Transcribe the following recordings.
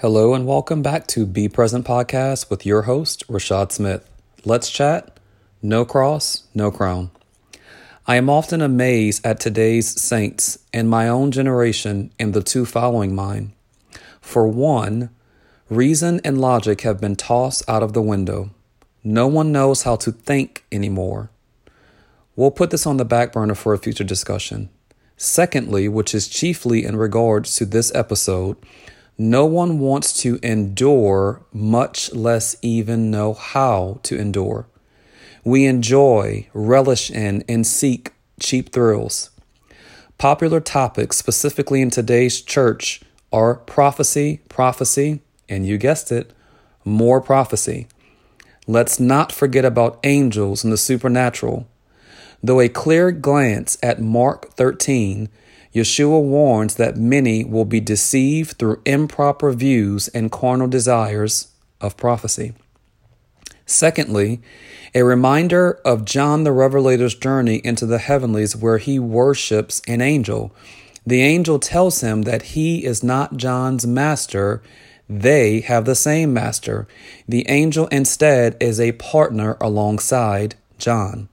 Hello and welcome back to Be Present Podcast with your host, Rashad Smith. Let's chat. No cross, no crown. I am often amazed at today's saints and my own generation and the two following mine. For one, reason and logic have been tossed out of the window. No one knows how to think anymore. We'll put this on the back burner for a future discussion. Secondly, which is chiefly in regards to this episode, no one wants to endure, much less even know how to endure. We enjoy, relish in, and seek cheap thrills. Popular topics, specifically in today's church, are prophecy, prophecy, and you guessed it, more prophecy. Let's not forget about angels and the supernatural. Though a clear glance at Mark 13 Yeshua warns that many will be deceived through improper views and carnal desires of prophecy. Secondly, a reminder of John the Revelator's journey into the heavenlies where he worships an angel. The angel tells him that he is not John's master, they have the same master. The angel instead is a partner alongside John.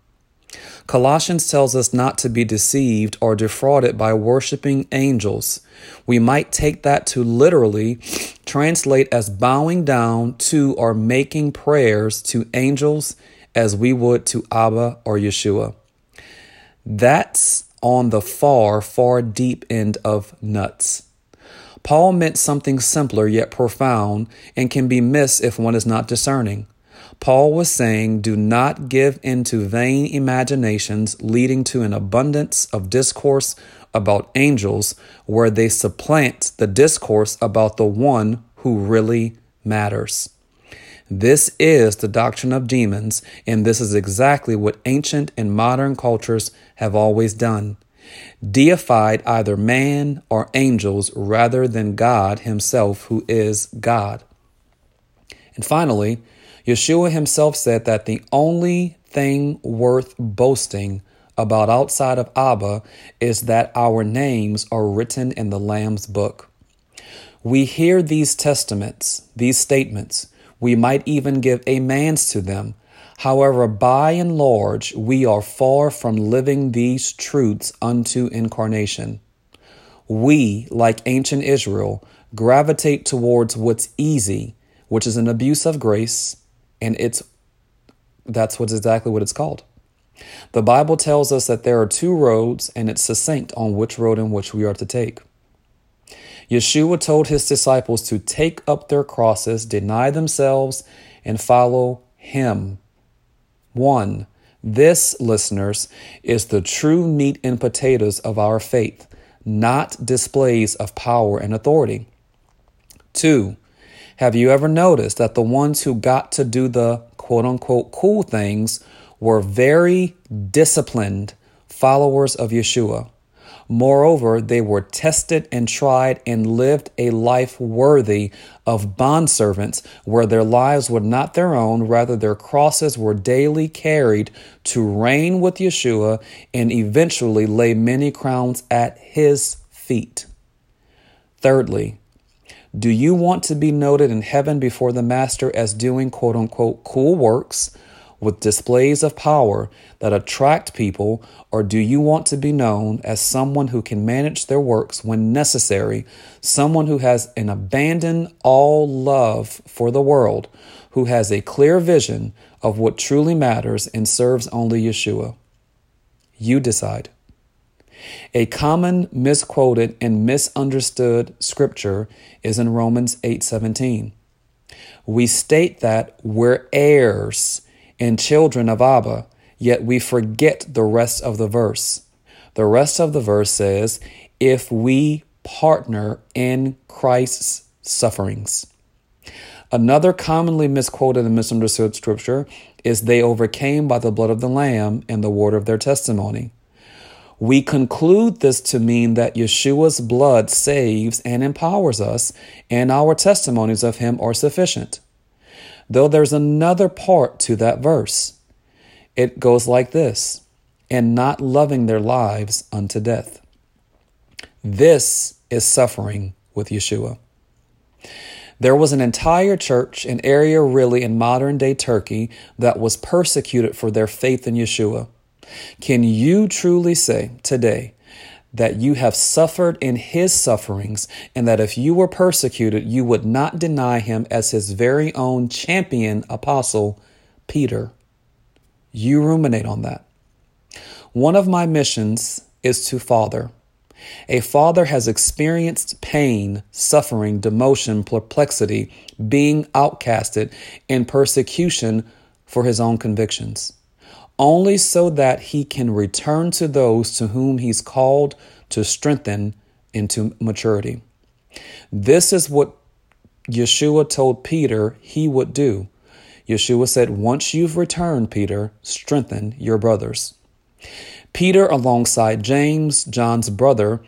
Colossians tells us not to be deceived or defrauded by worshiping angels. We might take that to literally translate as bowing down to or making prayers to angels as we would to Abba or Yeshua. That's on the far, far deep end of nuts. Paul meant something simpler yet profound and can be missed if one is not discerning. Paul was saying, Do not give into vain imaginations leading to an abundance of discourse about angels, where they supplant the discourse about the one who really matters. This is the doctrine of demons, and this is exactly what ancient and modern cultures have always done deified either man or angels rather than God Himself, who is God. And finally, Yeshua himself said that the only thing worth boasting about outside of Abba is that our names are written in the Lamb's book. We hear these testaments, these statements. We might even give amens to them. However, by and large, we are far from living these truths unto incarnation. We, like ancient Israel, gravitate towards what's easy, which is an abuse of grace and it's that's what's exactly what it's called. The Bible tells us that there are two roads, and it's succinct on which road in which we are to take. Yeshua told his disciples to take up their crosses, deny themselves, and follow him. One, this, listeners, is the true meat and potatoes of our faith, not displays of power and authority. Two, have you ever noticed that the ones who got to do the quote unquote cool things were very disciplined followers of Yeshua? Moreover, they were tested and tried and lived a life worthy of bondservants, where their lives were not their own, rather, their crosses were daily carried to reign with Yeshua and eventually lay many crowns at his feet. Thirdly, do you want to be noted in heaven before the Master as doing quote unquote cool works with displays of power that attract people, or do you want to be known as someone who can manage their works when necessary, someone who has an abandoned all love for the world, who has a clear vision of what truly matters and serves only Yeshua? You decide. A common misquoted and misunderstood scripture is in Romans 8:17. We state that we're heirs and children of Abba, yet we forget the rest of the verse. The rest of the verse says, if we partner in Christ's sufferings. Another commonly misquoted and misunderstood scripture is they overcame by the blood of the Lamb and the word of their testimony. We conclude this to mean that Yeshua's blood saves and empowers us, and our testimonies of him are sufficient. Though there's another part to that verse. It goes like this and not loving their lives unto death. This is suffering with Yeshua. There was an entire church, an area really in modern day Turkey, that was persecuted for their faith in Yeshua. Can you truly say today that you have suffered in his sufferings, and that if you were persecuted, you would not deny him as his very own champion apostle, Peter? You ruminate on that. One of my missions is to father. A father has experienced pain, suffering, demotion, perplexity, being outcasted, and persecution for his own convictions only so that he can return to those to whom he's called to strengthen into maturity. This is what Yeshua told Peter he would do. Yeshua said, Once you've returned, Peter, strengthen your brothers. Peter, alongside James, John's brother,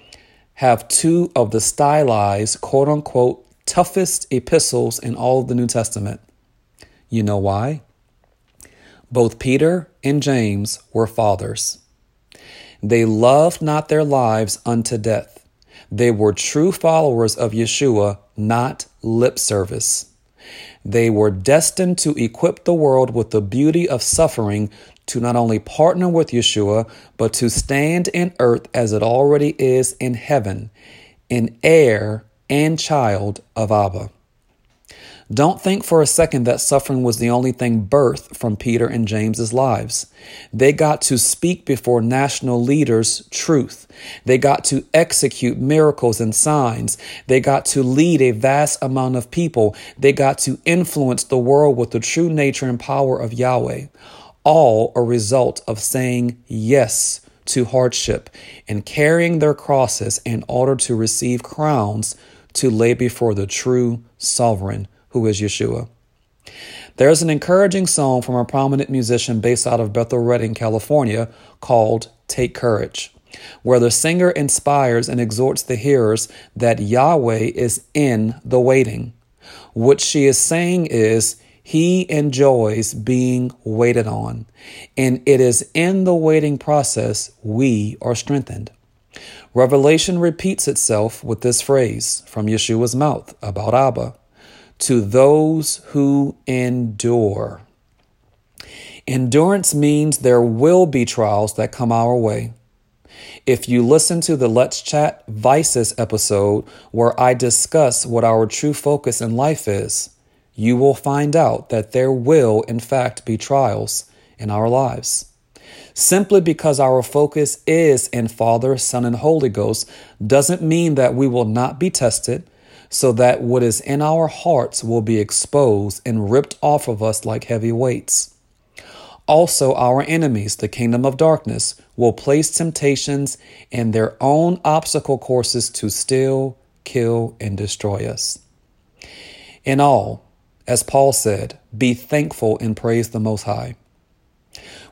have two of the stylized, quote unquote, toughest epistles in all of the New Testament. You know why? Both Peter and James were fathers. They loved not their lives unto death. They were true followers of Yeshua, not lip service. They were destined to equip the world with the beauty of suffering to not only partner with Yeshua, but to stand in earth as it already is in heaven, an heir and child of Abba. Don't think for a second that suffering was the only thing birthed from Peter and James's lives. They got to speak before national leaders truth. They got to execute miracles and signs. They got to lead a vast amount of people. They got to influence the world with the true nature and power of Yahweh. All a result of saying yes to hardship and carrying their crosses in order to receive crowns to lay before the true sovereign who is Yeshua. There's an encouraging song from a prominent musician based out of Bethel Redding, California, called Take Courage, where the singer inspires and exhorts the hearers that Yahweh is in the waiting. What she is saying is, he enjoys being waited on, and it is in the waiting process we are strengthened. Revelation repeats itself with this phrase from Yeshua's mouth about Abba to those who endure. Endurance means there will be trials that come our way. If you listen to the Let's Chat Vices episode where I discuss what our true focus in life is, you will find out that there will, in fact, be trials in our lives. Simply because our focus is in Father, Son, and Holy Ghost doesn't mean that we will not be tested so that what is in our hearts will be exposed and ripped off of us like heavy weights. Also, our enemies, the kingdom of darkness, will place temptations and their own obstacle courses to steal, kill, and destroy us. In all, as Paul said, be thankful and praise the Most High.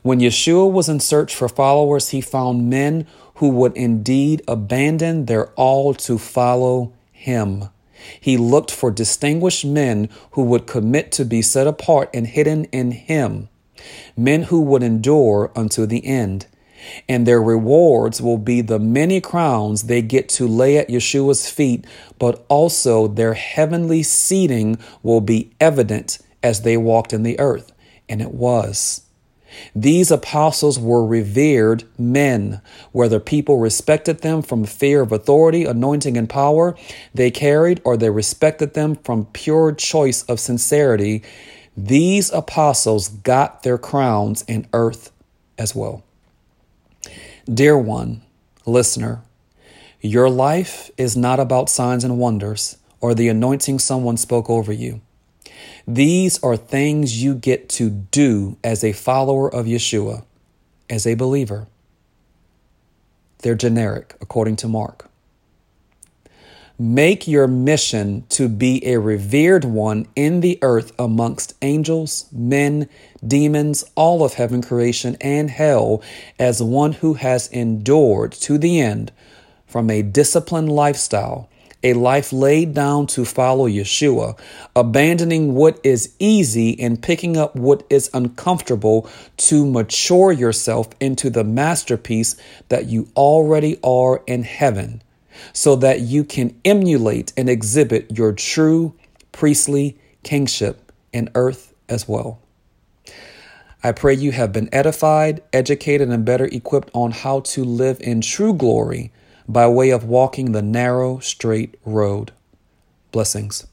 When Yeshua was in search for followers, he found men who would indeed abandon their all to follow him. He looked for distinguished men who would commit to be set apart and hidden in Him, men who would endure unto the end. And their rewards will be the many crowns they get to lay at Yeshua's feet, but also their heavenly seating will be evident as they walked in the earth. And it was. These apostles were revered men. Whether people respected them from fear of authority, anointing, and power they carried, or they respected them from pure choice of sincerity, these apostles got their crowns in earth as well. Dear one, listener, your life is not about signs and wonders or the anointing someone spoke over you. These are things you get to do as a follower of Yeshua, as a believer. They're generic, according to Mark. Make your mission to be a revered one in the earth amongst angels, men, demons, all of heaven creation, and hell, as one who has endured to the end from a disciplined lifestyle a life laid down to follow Yeshua, abandoning what is easy and picking up what is uncomfortable to mature yourself into the masterpiece that you already are in heaven, so that you can emulate and exhibit your true priestly kingship in earth as well. I pray you have been edified, educated, and better equipped on how to live in true glory by way of walking the narrow, straight road. Blessings.